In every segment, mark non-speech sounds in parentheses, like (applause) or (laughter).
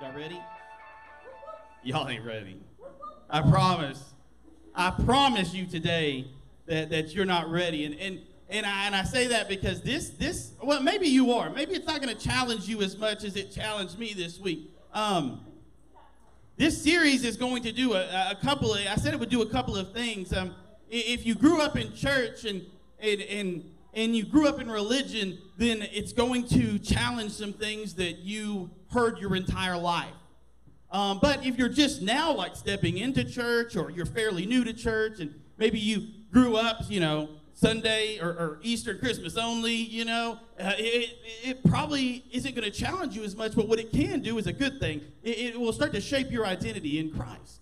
Y'all ready? Y'all ain't ready. I promise. I promise you today that, that you're not ready. And, and, and, I, and I say that because this, this, well, maybe you are. Maybe it's not going to challenge you as much as it challenged me this week. Um, this series is going to do a, a couple of, I said it would do a couple of things. Um, if you grew up in church and, and, and, and you grew up in religion, then it's going to challenge some things that you heard your entire life. Um, but if you're just now like stepping into church or you're fairly new to church and maybe you grew up, you know, Sunday or, or Easter, Christmas only, you know, uh, it, it probably isn't going to challenge you as much, but what it can do is a good thing. It, it will start to shape your identity in Christ.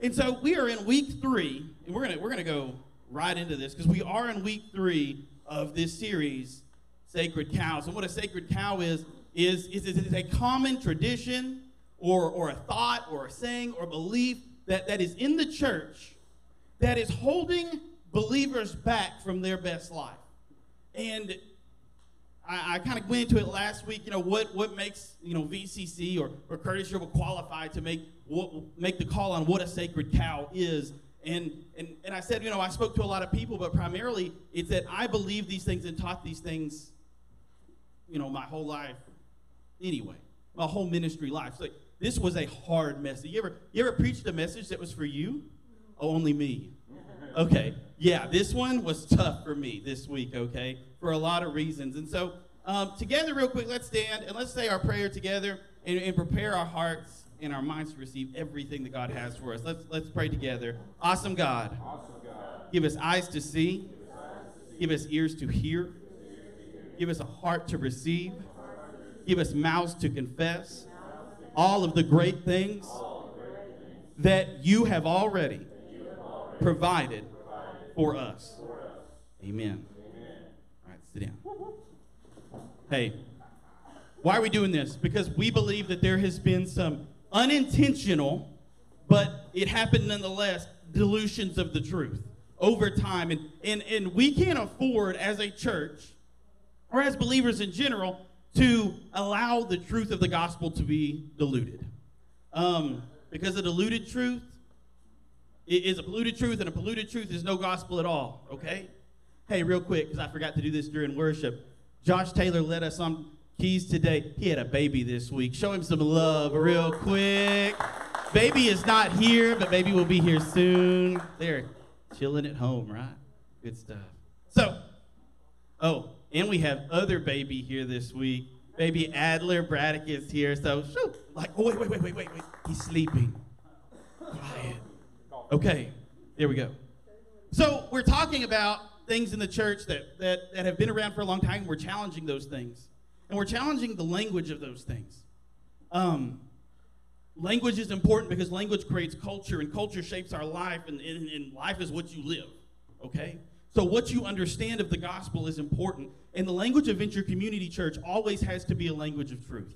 And so we are in week three, and we're going we're gonna go right into this because we are in week three of this series, Sacred Cows. And what a sacred cow is, is, is, is a common tradition or, or a thought or a saying or belief that, that is in the church that is holding believers back from their best life. And I, I kind of went into it last week, you know, what, what makes, you know, VCC or, or Curtis Yearbook qualified to make, what, make the call on what a sacred cow is. And, and, and I said, you know, I spoke to a lot of people, but primarily it's that I believe these things and taught these things, you know, my whole life anyway, my whole ministry life. So this was a hard message. You ever, you ever preached a message that was for you? Oh, only me. Okay. Yeah, this one was tough for me this week, okay, for a lot of reasons. And so, um, together, real quick, let's stand and let's say our prayer together and, and prepare our hearts and our minds to receive everything that God has for us. Let's, let's pray together. Awesome God. Awesome God. Give us eyes to see, give us ears to hear, give us a heart to receive, give us mouths to confess all of the great things that you have already provided for us. Amen. All right, sit down. Hey, why are we doing this? Because we believe that there has been some unintentional, but it happened nonetheless, dilutions of the truth over time. And, and, and we can't afford as a church or as believers in general to allow the truth of the gospel to be diluted. Um, because a diluted truth is a polluted truth, and a polluted truth is no gospel at all, okay? Hey, real quick, because I forgot to do this during worship. Josh Taylor led us on keys today. He had a baby this week. Show him some love real quick. Baby is not here, but baby will be here soon. They're chilling at home, right? Good stuff. So, oh, and we have other baby here this week. Baby Adler Braddock is here. So, like, oh, wait, wait, wait, wait, wait, wait. He's sleeping. Quiet. Okay, there we go. So, we're talking about things in the church that, that, that have been around for a long time. We're challenging those things. And we're challenging the language of those things. Um, language is important because language creates culture, and culture shapes our life, and, and, and life is what you live. Okay? So, what you understand of the gospel is important. And the language of Venture Community Church always has to be a language of truth.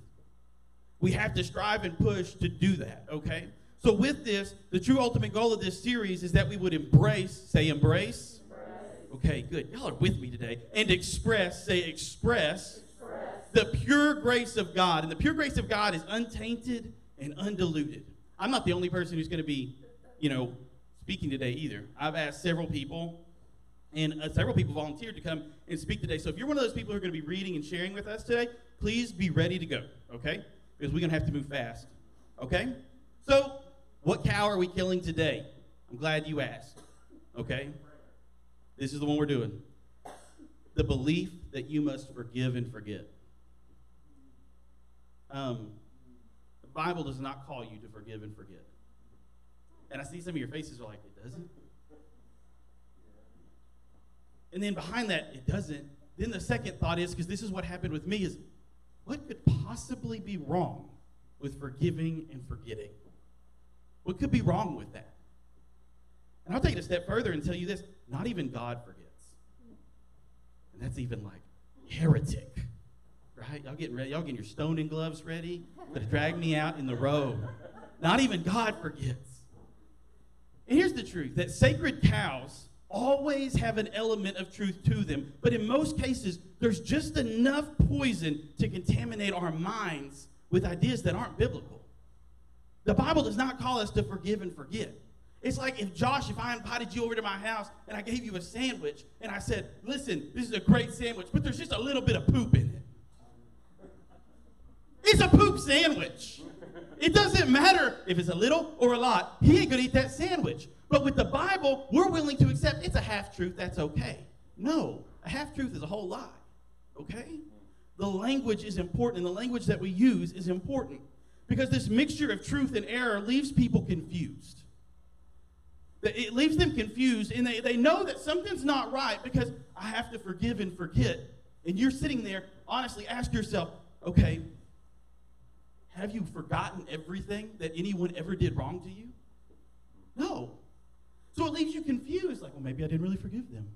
We have to strive and push to do that, okay? So, with this, the true ultimate goal of this series is that we would embrace, say, embrace. embrace. Okay, good. Y'all are with me today. And express, say, express, express the pure grace of God. And the pure grace of God is untainted and undiluted. I'm not the only person who's going to be, you know, speaking today either. I've asked several people and uh, several people volunteered to come and speak today. So if you're one of those people who are going to be reading and sharing with us today, please be ready to go, okay? Because we're going to have to move fast, okay? So, what cow are we killing today? I'm glad you asked, okay? This is the one we're doing. The belief that you must forgive and forget. Um, the Bible does not call you to forgive and forget. And I see some of your faces are like, it doesn't? And then behind that, it doesn't. Then the second thought is because this is what happened with me is what could possibly be wrong with forgiving and forgetting? What could be wrong with that? And I'll take it a step further and tell you this not even God forgets. And that's even like heretic. Right? Y'all getting ready? Y'all getting your stoning gloves ready? to drag me out in the road. Not even God forgets. And here's the truth that sacred cows always have an element of truth to them. But in most cases, there's just enough poison to contaminate our minds with ideas that aren't biblical. The Bible does not call us to forgive and forget. It's like if Josh, if I invited you over to my house and I gave you a sandwich and I said, listen, this is a great sandwich, but there's just a little bit of poop in it. It's a poop sandwich. It doesn't matter if it's a little or a lot. He ain't to eat that sandwich. But with the Bible, we're willing to accept it's a half truth, that's okay. No, a half truth is a whole lie. Okay? The language is important, and the language that we use is important because this mixture of truth and error leaves people confused. It leaves them confused, and they, they know that something's not right because I have to forgive and forget. And you're sitting there, honestly, ask yourself, okay, have you forgotten everything that anyone ever did wrong to you? No. So it leaves you confused, like, well, maybe I didn't really forgive them.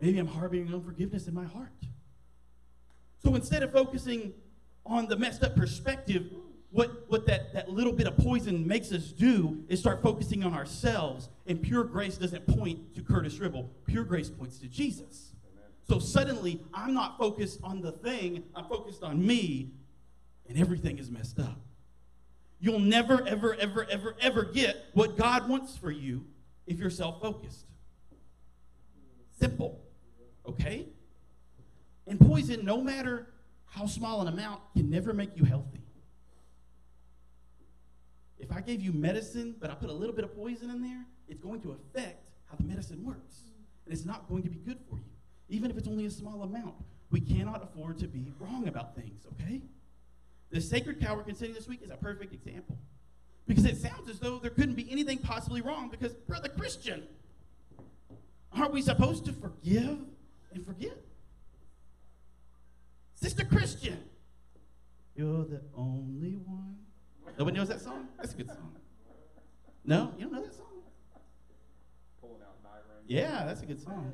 Maybe I'm harboring unforgiveness in my heart. So instead of focusing on the messed up perspective, what, what that, that little bit of poison makes us do is start focusing on ourselves. And pure grace doesn't point to Curtis Ribble, pure grace points to Jesus. Amen. So suddenly, I'm not focused on the thing, I'm focused on me, and everything is messed up. You'll never, ever, ever, ever, ever get what God wants for you if you're self focused. Simple. Okay? And poison, no matter how small an amount, can never make you healthy. If I gave you medicine, but I put a little bit of poison in there, it's going to affect how the medicine works. And it's not going to be good for you, even if it's only a small amount. We cannot afford to be wrong about things, okay? The sacred cow we're considering this week is a perfect example. Because it sounds as though there couldn't be anything possibly wrong because, brother Christian, aren't we supposed to forgive and forget? Sister Christian, you're the only one Nobody knows that song? That's a good song. No? You don't know that song? Pulling out. Yeah, that's a good song.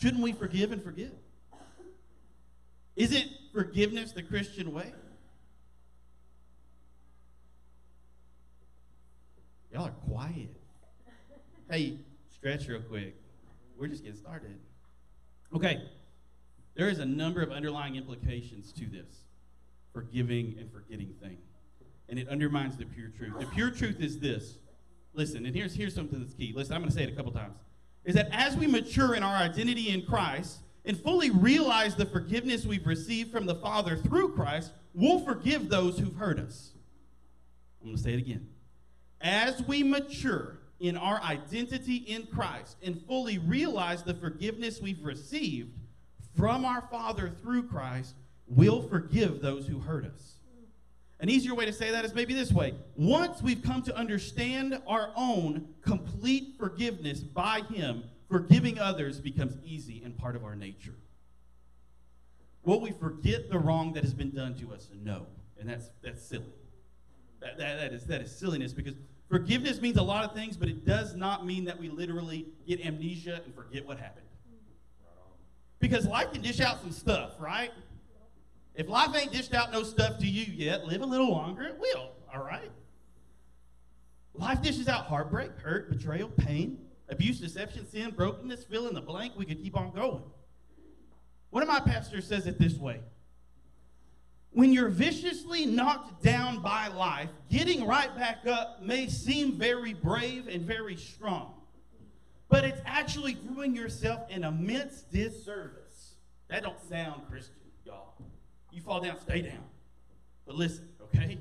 Shouldn't we forgive and forget? Isn't forgiveness the Christian way? Y'all are quiet. Hey, stretch real quick. We're just getting started. Okay. There is a number of underlying implications to this forgiving and forgetting thing. And it undermines the pure truth. The pure truth is this. Listen, and here's, here's something that's key. Listen, I'm going to say it a couple times. Is that as we mature in our identity in Christ and fully realize the forgiveness we've received from the Father through Christ, we'll forgive those who've hurt us. I'm going to say it again. As we mature in our identity in Christ and fully realize the forgiveness we've received from our Father through Christ, we'll forgive those who hurt us. An easier way to say that is maybe this way. Once we've come to understand our own complete forgiveness by Him, forgiving others becomes easy and part of our nature. Will we forget the wrong that has been done to us? No. And that's, that's silly. That, that, that, is, that is silliness because forgiveness means a lot of things, but it does not mean that we literally get amnesia and forget what happened. Because life can dish out some stuff, right? If life ain't dished out no stuff to you yet, live a little longer, it will, all right? Life dishes out heartbreak, hurt, betrayal, pain, abuse, deception, sin, brokenness, fill in the blank. We could keep on going. One of my pastors says it this way When you're viciously knocked down by life, getting right back up may seem very brave and very strong, but it's actually doing yourself an immense disservice. That don't sound Christian. Y'all. You fall down, stay down. But listen, okay?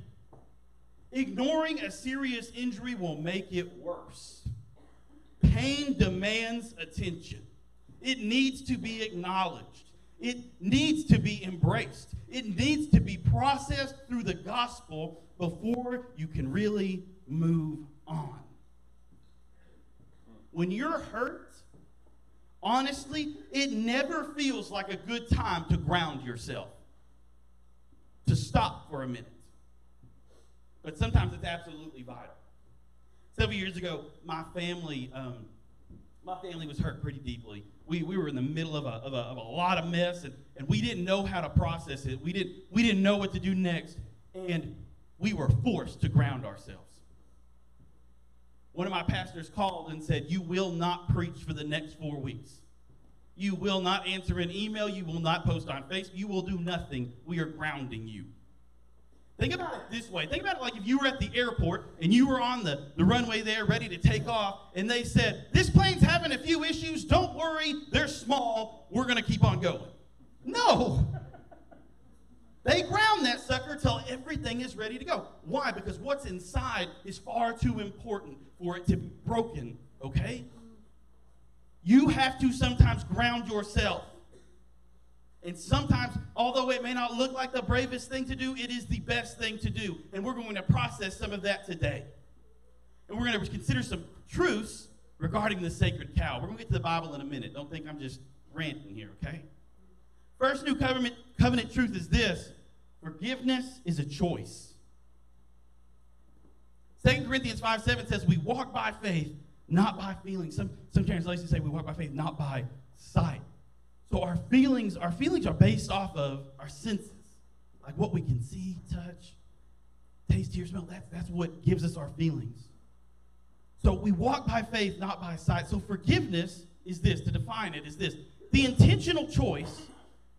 Ignoring a serious injury will make it worse. Pain demands attention. It needs to be acknowledged. It needs to be embraced. It needs to be processed through the gospel before you can really move on. When you're hurt, honestly, it never feels like a good time to ground yourself to stop for a minute. But sometimes it's absolutely vital. Several years ago, my family, um, my family was hurt pretty deeply. We, we were in the middle of a, of a, of a lot of mess, and, and we didn't know how to process it. We didn't, we didn't know what to do next, and we were forced to ground ourselves. One of my pastors called and said, You will not preach for the next four weeks. You will not answer an email. You will not post on Facebook. You will do nothing. We are grounding you. Think about it this way. Think about it like if you were at the airport and you were on the, the runway there ready to take off, and they said, This plane's having a few issues. Don't worry. They're small. We're going to keep on going. No. They ground that sucker till everything is ready to go. Why? Because what's inside is far too important for it to be broken, okay? You have to sometimes ground yourself. And sometimes, although it may not look like the bravest thing to do, it is the best thing to do. And we're going to process some of that today. And we're going to consider some truths regarding the sacred cow. We're going to get to the Bible in a minute. Don't think I'm just ranting here, okay? First new covenant, covenant truth is this forgiveness is a choice. 2 Corinthians 5 7 says, We walk by faith, not by feeling. Some, some translations say we walk by faith, not by sight. So our feelings, our feelings are based off of our senses, like what we can see, touch, taste, hear, smell. That's, that's what gives us our feelings. So we walk by faith, not by sight. So forgiveness is this, to define it, is this the intentional choice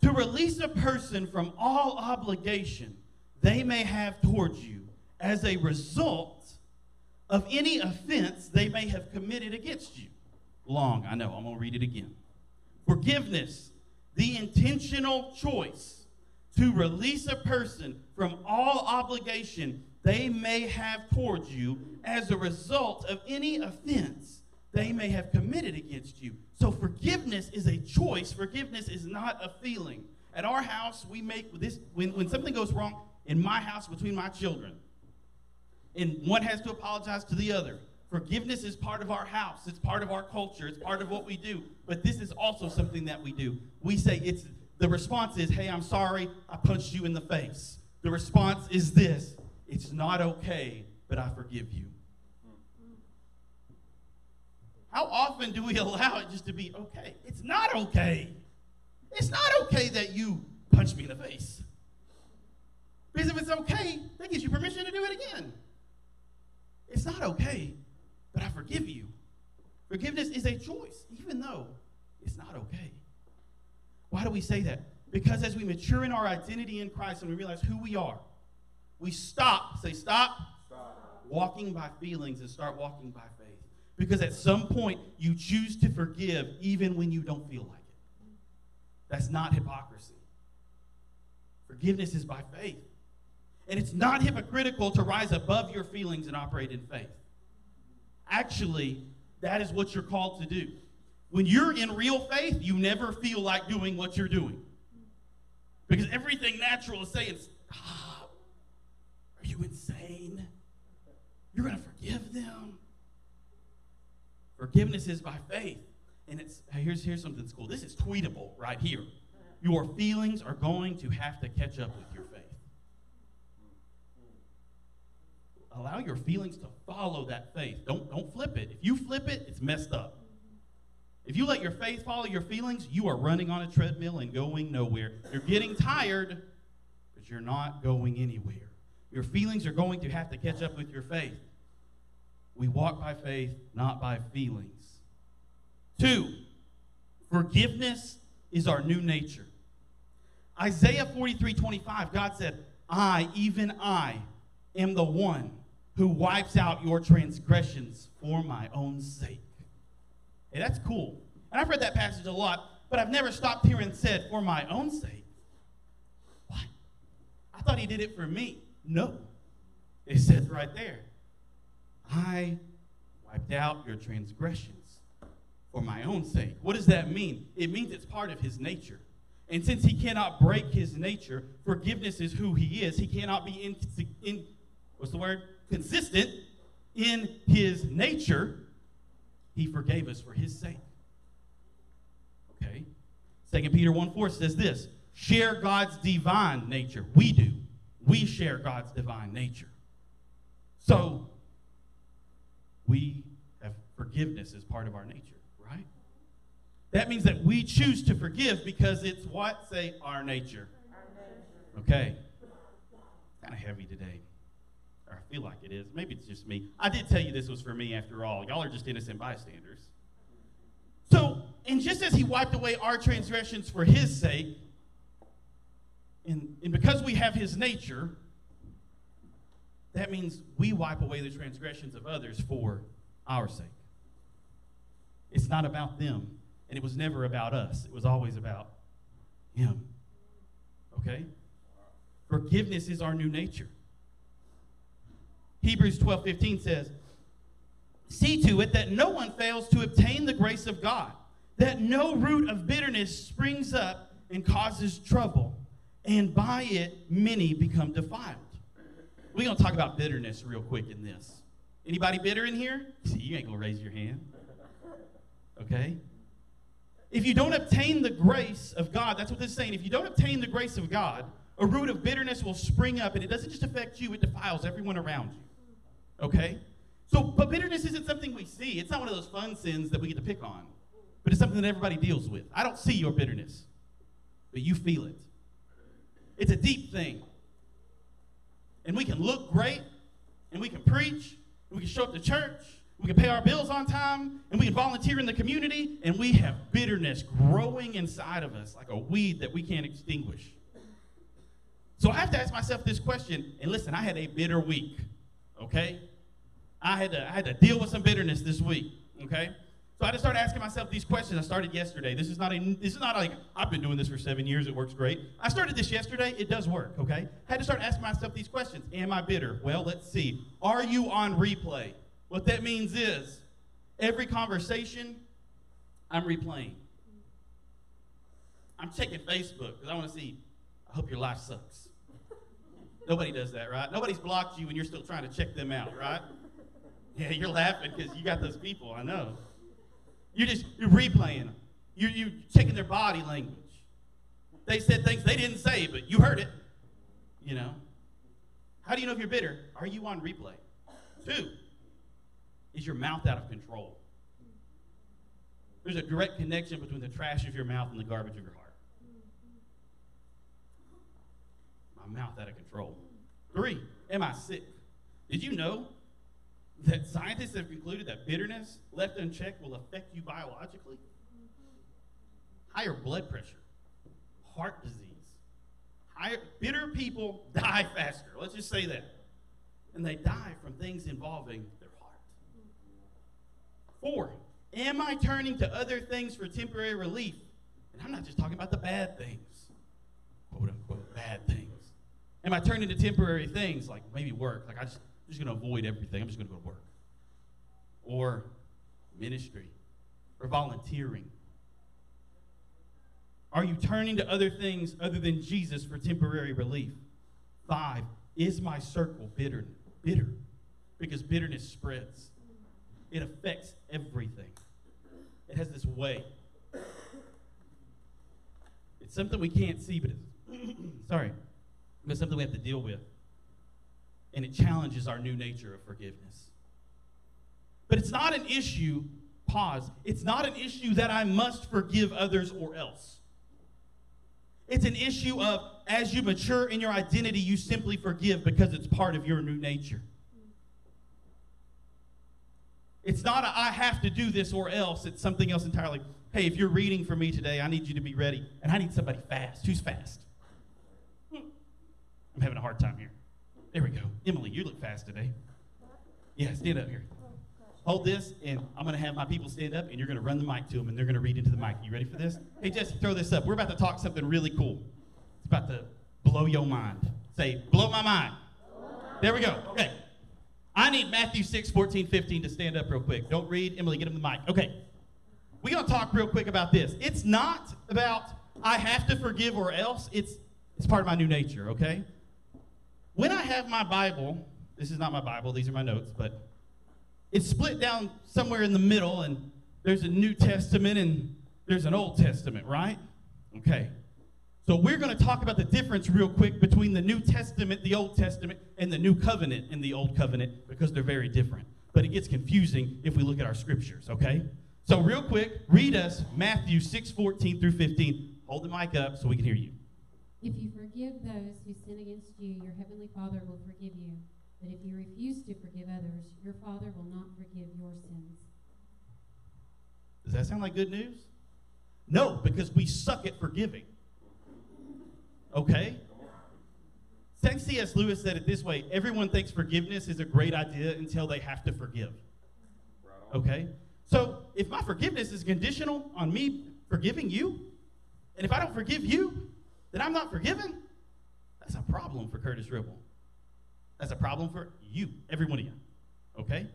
to release a person from all obligation they may have towards you as a result of any offense they may have committed against you. Long, I know, I'm to read it again. Forgiveness, the intentional choice to release a person from all obligation they may have towards you as a result of any offense they may have committed against you. So forgiveness is a choice. Forgiveness is not a feeling. At our house, we make this when, when something goes wrong in my house between my children, and one has to apologize to the other. Forgiveness is part of our house. It's part of our culture. It's part of what we do. But this is also something that we do. We say it's the response is, "Hey, I'm sorry. I punched you in the face." The response is this: "It's not okay, but I forgive you." How often do we (laughs) allow it just to be okay? It's not okay. It's not okay that you punch me in the face. Because if it's okay, that gives you permission to do it again. It's not okay, but I forgive you. Forgiveness is a choice, even though it's not okay. Why do we say that? Because as we mature in our identity in Christ and we realize who we are, we stop, say, stop, stop. walking by feelings and start walking by faith. Because at some point, you choose to forgive even when you don't feel like it. That's not hypocrisy. Forgiveness is by faith. And it's not hypocritical to rise above your feelings and operate in faith. Actually, that is what you're called to do. When you're in real faith, you never feel like doing what you're doing. Because everything natural is saying, Stop. Are you insane? You're going to forgive them? Forgiveness is by faith. And it's here's here's something that's cool. This is tweetable right here. Your feelings are going to have to catch up with your faith. Allow your feelings to follow that faith. Don't don't flip it. If you flip it, it's messed up. If you let your faith follow your feelings, you are running on a treadmill and going nowhere. You're getting tired, but you're not going anywhere. Your feelings are going to have to catch up with your faith. We walk by faith, not by feelings. Two, forgiveness is our new nature. Isaiah 43 25, God said, I, even I, am the one who wipes out your transgressions for my own sake. Hey, that's cool. And I've read that passage a lot, but I've never stopped here and said, for my own sake. What? I thought he did it for me. No. It says right there, I wiped out your transgressions for my own sake. What does that mean? It means it's part of his nature. And since he cannot break his nature, forgiveness is who he is. He cannot be in, in what's the word? Consistent in his nature. He forgave us for his sake. Okay. Second Peter 1 4 says this share God's divine nature. We do. We share God's divine nature. So we have forgiveness as part of our nature, right? That means that we choose to forgive because it's what? Say, our nature. Okay. Kind of heavy today. Feel like it is. Maybe it's just me. I did tell you this was for me after all. Y'all are just innocent bystanders. So, And just as he wiped away our transgressions for his sake, and, and because we have his nature, that means we wipe away the transgressions of others for our sake. It's not about them, and it was never about us. It was always about him. Okay? Forgiveness is our new nature. Hebrews 12 15 says, See to it that no one fails to obtain the grace of God, that no root of bitterness springs up and causes trouble, and by it many become defiled. We're going to talk about bitterness real quick in this. Anybody bitter in here? See, you ain't going to raise your hand. Okay? If you don't obtain the grace of God, that's what this is saying. If you don't obtain the grace of God, a root of bitterness will spring up, and it doesn't just affect you, it defiles everyone around you. Okay? Mm-hmm. So, but bitterness isn't something we see. It's not one of those fun sins that we get to pick on, but it's something that everybody deals with. I don't see your bitterness, but you feel it. It's a deep thing. And we can look great, and we can preach, and we can show up to church, we can pay our bills on time, and we can volunteer in the community, and we have bitterness growing inside of us like a weed that we can't extinguish. So I have to ask myself this question, and listen, I had a bitter week, okay? I had to, I had to deal with some bitterness this week, okay? So I just started asking myself these questions. I started yesterday. This is not a, this is not like I've been doing this for seven years. It works great. I started this yesterday. It does work. Okay. I had to start asking myself these questions. Am I bitter? Well, let's see. Are you on replay? What that means is every conversation I'm replaying. I'm checking Facebook because I want to see. I hope your life sucks. Nobody does that, right? Nobody's blocked you and you're still trying to check them out, right? Yeah, you're laughing because you got those people. I know. You're just you're replaying them. You're, you're checking their body language. They said things they didn't say, but you heard it. You know. How do you know if you're bitter? Are you on replay? Two, is your mouth out of control? There's a direct connection between the trash of your mouth and the garbage of your heart. My mouth out of control. Three, am I sick? Did you know that scientists have concluded that bitterness left unchecked will affect you biologically? Higher blood pressure, heart disease. Higher, bitter people (laughs) die faster. Let's just say that. And they die from things involving their heart. Four, am I turning to other things for temporary relief? And I'm not just talking about the bad things, quote unquote, bad things. Am I turning to temporary things like maybe work? Like I just, I'm just going to avoid everything. I'm just going to go to work. Or ministry. Or volunteering. Are you turning to other things other than Jesus for temporary relief? Five, is my circle bitter? Bitter. Because bitterness spreads. It affects everything. It has this way. It's something we can't see, but it's (clears throat) sorry. But it's something we have to deal with and it challenges our new nature of forgiveness. But it's not an issue, pause, it's not an issue that I must forgive others or else. It's an issue of as you mature in your identity, you simply forgive because it's part of your new nature. It's not a, I have to do this or else. It's something else entirely. Hey, if you're reading for me today, I need you to be ready. And I need somebody fast. Who's fast? I'm having a hard time here. There we go. Emily, you look fast today. Yeah, stand up here. Hold this, and I'm going to have my people stand up, and you're going to run the mic to them, and they're going to read into the mic. You ready for this? Hey, Jesse, throw this up. We're about to talk something really cool. It's about to blow your mind. Say, blow my mind. There we go. Okay. I need Matthew 6, 14, 15 to stand up real quick. Don't read. Emily, get him the mic. Okay. We're going to talk real quick about this. It's not about I have to forgive or else. It's, it's part of my new nature, okay? When I have my Bible, this is not my Bible, these are my notes, but it's split down somewhere in the middle, and there's a New Testament and there's an Old Testament, right? Okay. So we're going to talk about the difference real quick between the New Testament, the Old Testament, and the New Covenant and the Old Covenant because they're very different. But it gets confusing if we look at our scriptures, okay? So real quick, read us Matthew 6, 14 through 15. Hold the mic up so we can hear you. If you forgive those who sin against you, your heavenly Father will forgive you. But if you refuse to forgive others, your Father will not forgive your sins. Does that sound like good news? No, because we suck at forgiving. Okay? Thanks C.S. Lewis said it this way everyone thinks forgiveness is a great idea until they have to forgive. Okay? So if my forgiveness is conditional on me forgiving you, and if I don't forgive you, then I'm not forgiven, that's a problem for Curtis Ribble. That's a problem for you, every one of you. Okay?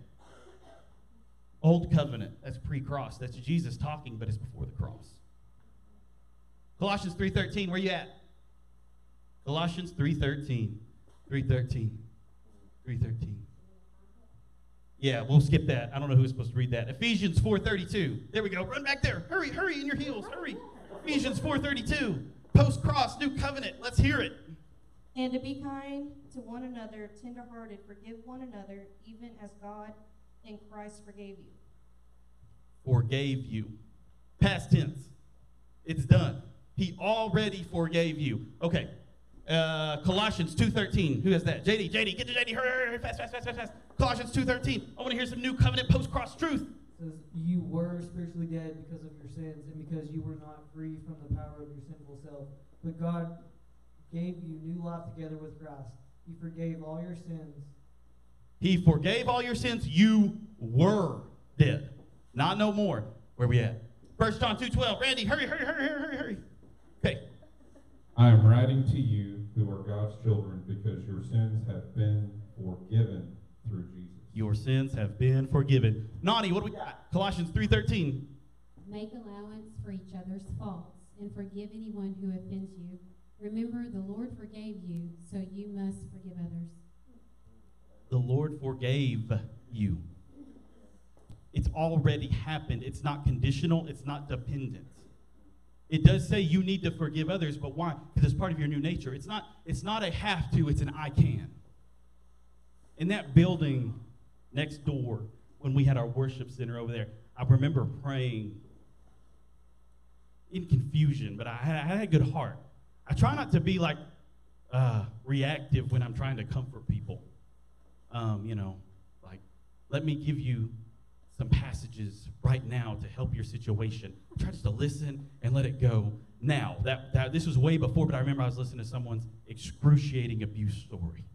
Old covenant, that's pre-cross. That's Jesus talking, but it's before the cross. Colossians 3:13, where you at? Colossians 3:13. 3:13. 3:13. Yeah, we'll skip that. I don't know who's supposed to read that. Ephesians 4:32. There we go. Run back there. Hurry, hurry in your heels. Hurry. Ephesians 4:32. Post-cross, new covenant. Let's hear it. And to be kind to one another, tenderhearted, forgive one another, even as God in Christ forgave you. Forgave you. Past tense. It's done. He already forgave you. Okay. Uh, Colossians 2.13. Who has that? JD, JD, get to JD. Hurry, hurry, hurry, fast, fast, fast, fast, fast. Colossians 2.13. I want to hear some new covenant post-cross truth. It says you were spiritually dead because of your sins and because you were not free from the power of your sinful self. But God gave you new life together with Christ. He forgave all your sins. He forgave all your sins. You were dead. Not no more. Where we at? First John 2.12. Randy, hurry, hurry, hurry, hurry, hurry, hurry. Okay. I am writing to you who are God's children because your sins have been forgiven through Jesus. Your sins have been forgiven. Nani, what do we got? Colossians 3.13. Make allowance for each other's faults and forgive anyone who offends you. Remember, the Lord forgave you, so you must forgive others. The Lord forgave you. It's already happened. It's not conditional, it's not dependent. It does say you need to forgive others, but why? Because it's part of your new nature. It's not, it's not a have to, it's an I can. In that building next door, when we had our worship center over there, I remember praying in confusion, but I had, I had a good heart. I try not to be like uh, reactive when I'm trying to comfort people. Um, you know, like, let me give you some passages right now to help your situation. Try just to listen and let it go now. That, that this was way before, but I remember I was listening to someone's excruciating abuse story.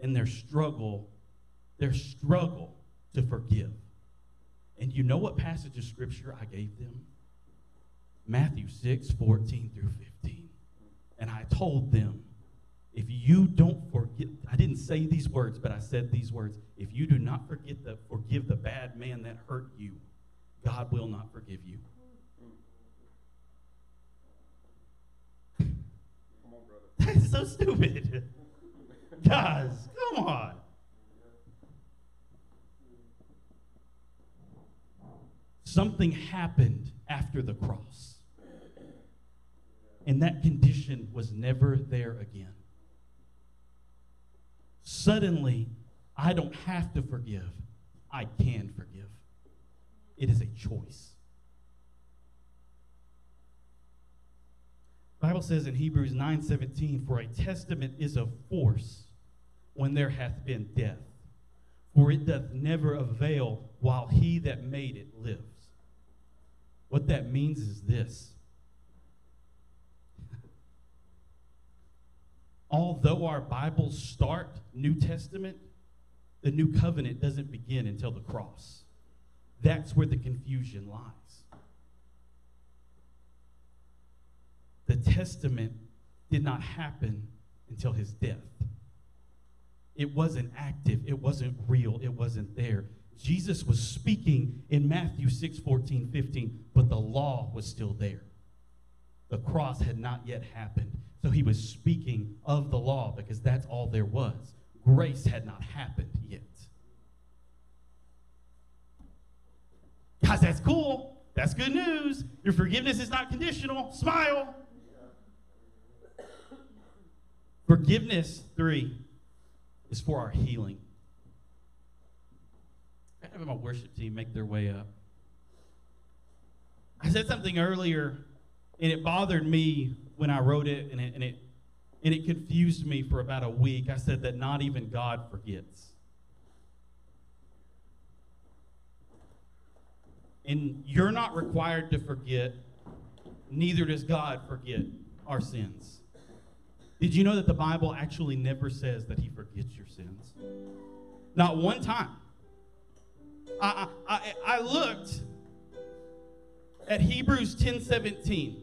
And their struggle, their struggle to forgive. And you know what passage of scripture I gave them? Matthew 6, 14 through 15. And I told them, if you don't forget, I didn't say these words, but I said these words. If you do not forget the, forgive the bad man that hurt you, God will not forgive you. (laughs) That's so stupid. (laughs) Guys, come on. Something happened after the cross. And that condition was never there again. Suddenly, I don't have to forgive. I can forgive. It is a choice. Bible says in Hebrews 9:17, "For a testament is of force when there hath been death, for it doth never avail while he that made it lives." What that means is this. (laughs) Although our Bibles start New Testament, the new covenant doesn't begin until the cross. That's where the confusion lies. The testament did not happen until his death. It wasn't active, it wasn't real, it wasn't there. Jesus was speaking in Matthew 6 14, 15, but the law was still there. The cross had not yet happened. So he was speaking of the law because that's all there was. Grace had not happened yet. Guys, that's cool. That's good news. Your forgiveness is not conditional. Smile. Forgiveness, three, is for our healing. I have my worship team make their way up. I said something earlier, and it bothered me when I wrote it, and it, and it, and it confused me for about a week. I said that not even God forgets. And you're not required to forget, neither does God forget our sins. Did you know that the Bible actually never says that He forgets your sins? Not one time. I, I, I, looked at Hebrews 10 17.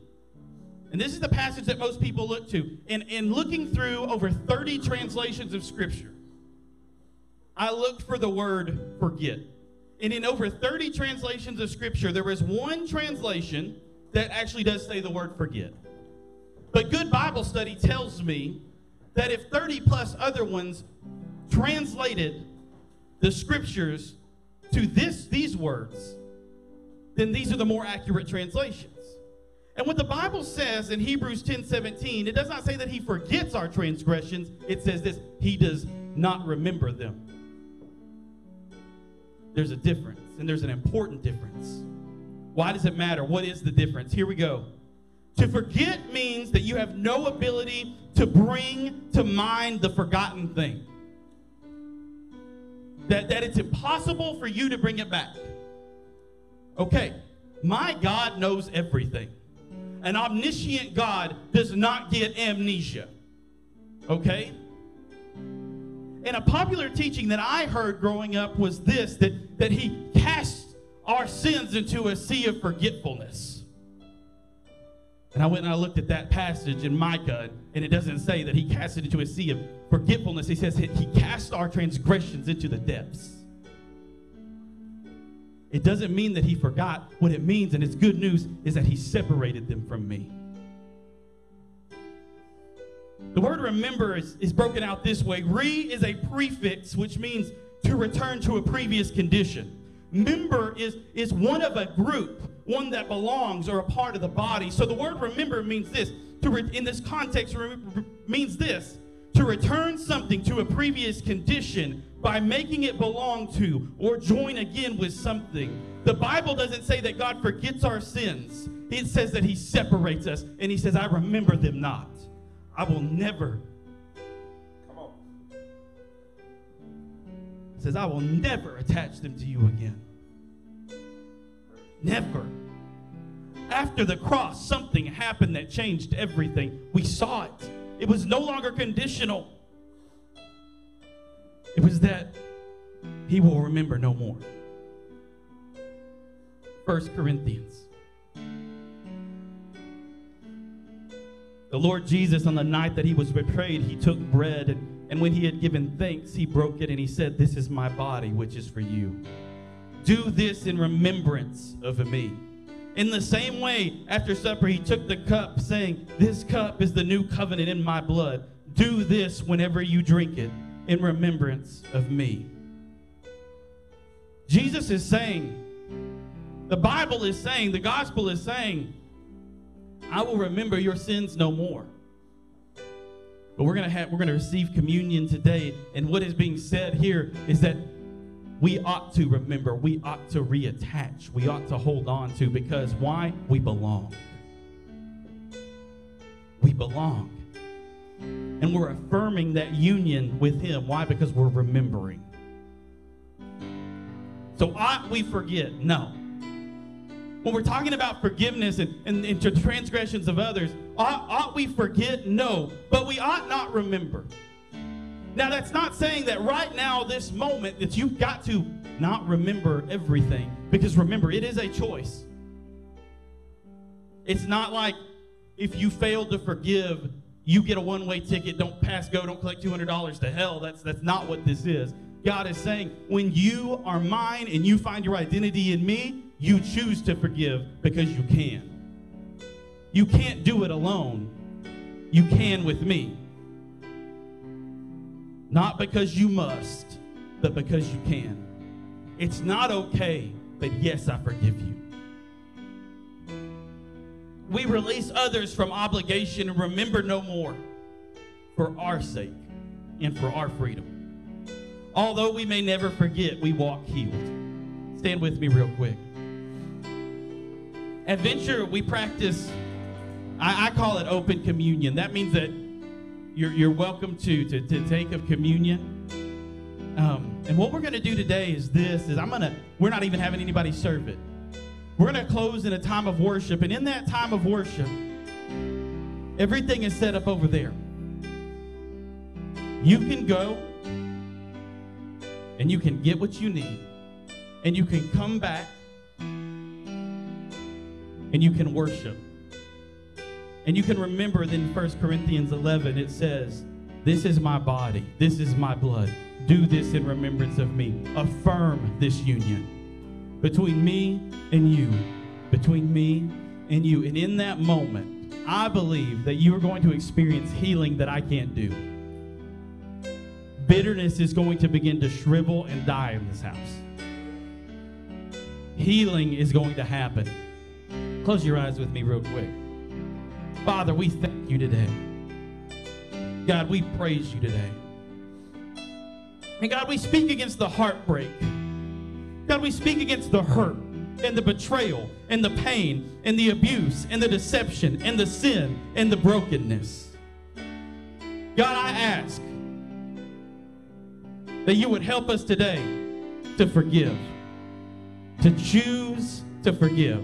And this is the passage that most people look to. And in looking through over 30 translations of Scripture, I looked for the word forget. And in over 30 translations of Scripture, there was one translation that actually does say the word forget. But good Bible study tells me that if 30 plus other ones translated the Scriptures to this, these words, then these are the more accurate translations. And what the Bible says in Hebrews 10 17, it does not say that he forgets our transgressions. It says this he does not remember them. There's a difference, and there's an important difference. Why does it matter? What is the difference? Here we go. To forget means that you have no ability to bring to mind the forgotten thing. That, that it's impossible for you to bring it back. Okay, my God knows everything. An omniscient God does not get amnesia. Okay? And a popular teaching that I heard growing up was this that, that he cast our sins into a sea of forgetfulness. And I went and I looked at that passage in Micah, and it doesn't say that he cast it into a sea of forgetfulness. He says he cast our transgressions into the depths. It doesn't mean that he forgot. What it means, and it's good news, is that he separated them from me. The word remember is, is broken out this way. Re is a prefix, which means to return to a previous condition. Member is, is one of a group, one that belongs or a part of the body. So the word remember means this. To re, in this context, re, means this to return something to a previous condition by making it belong to or join again with something. The Bible doesn't say that God forgets our sins. It says that he separates us and he says, I remember them not. I will never. Come on. Says, I will never attach them to you again. Never. After the cross, something happened that changed everything. We saw it. It was no longer conditional. It was that he will remember no more. First Corinthians. The Lord Jesus, on the night that he was betrayed, he took bread, and, when he had given thanks, he broke it and he said, This is my body, which is for you. Do this in remembrance of me. In the same way, after supper, he took the cup, saying, This cup is the new covenant in my blood. Do this whenever you drink it in remembrance of me. Jesus is saying, the Bible is saying, the gospel is saying, I will remember your sins no more. But we're gonna have we're gonna receive communion today, and what is being said here is that we ought to remember, we ought to reattach, we ought to hold on to because why? We belong. We belong. And we're affirming that union with Him. Why? Because we're remembering. So ought we forget? No. When we're talking about forgiveness and, and, and transgressions of others, ought, ought we forget? No. But we ought not remember. Now, that's not saying that right now, this moment, that you've got to not remember everything. Because remember, it is a choice. It's not like if you fail to forgive, you get a one way ticket, don't pass go, don't collect $200 to hell. That's, that's not what this is. God is saying, when you are mine and you find your identity in me, you choose to forgive because you can. You can't do it alone, you can with me. Not because you must, but because you can. It's not okay, but yes, I forgive you. We release others from obligation and remember no more for our sake and for our freedom. Although we may never forget, we walk healed. Stand with me real quick. Adventure, we practice, I, I call it open communion. That means that you're, you're welcome to, to, to take of communion. Um, and what we're going to do today is this, is I'm going to, we're not even having anybody serve it. We're going to close in a time of worship. And in that time of worship, everything is set up over there. You can go and you can get what you need, and you can come back and you can worship. And you can remember that in 1 Corinthians 11 it says, This is my body, this is my blood. Do this in remembrance of me. Affirm this union between me and you, between me and you. And in that moment, I believe that you are going to experience healing that I can't do. Bitterness is going to begin to shrivel and die in this house. Healing is going to happen. Close your eyes with me, real quick. Father, we thank you today. God, we praise you today. And God, we speak against the heartbreak. God, we speak against the hurt and the betrayal and the pain and the abuse and the deception and the sin and the brokenness. God, I ask that you would help us today to forgive, to choose to forgive.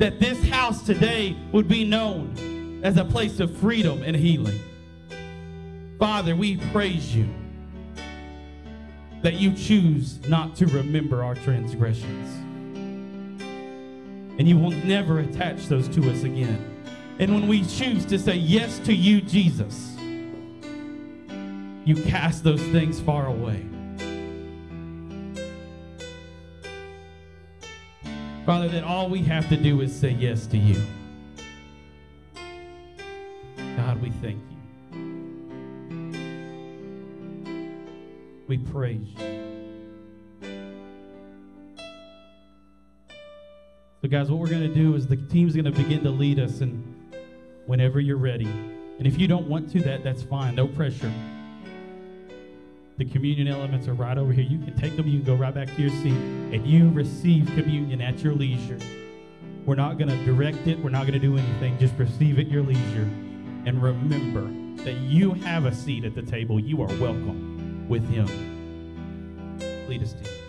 That this house today would be known as a place of freedom and healing. Father, we praise you that you choose not to remember our transgressions. And you will never attach those to us again. And when we choose to say yes to you, Jesus, you cast those things far away. Father, that all we have to do is say yes to you. God, we thank you. We praise you. So, guys, what we're going to do is the team's going to begin to lead us, and whenever you're ready. And if you don't want to, that that's fine. No pressure. The communion elements are right over here. You can take them, you can go right back to your seat, and you receive communion at your leisure. We're not going to direct it, we're not going to do anything. Just receive at your leisure. And remember that you have a seat at the table. You are welcome with Him. Lead us, team.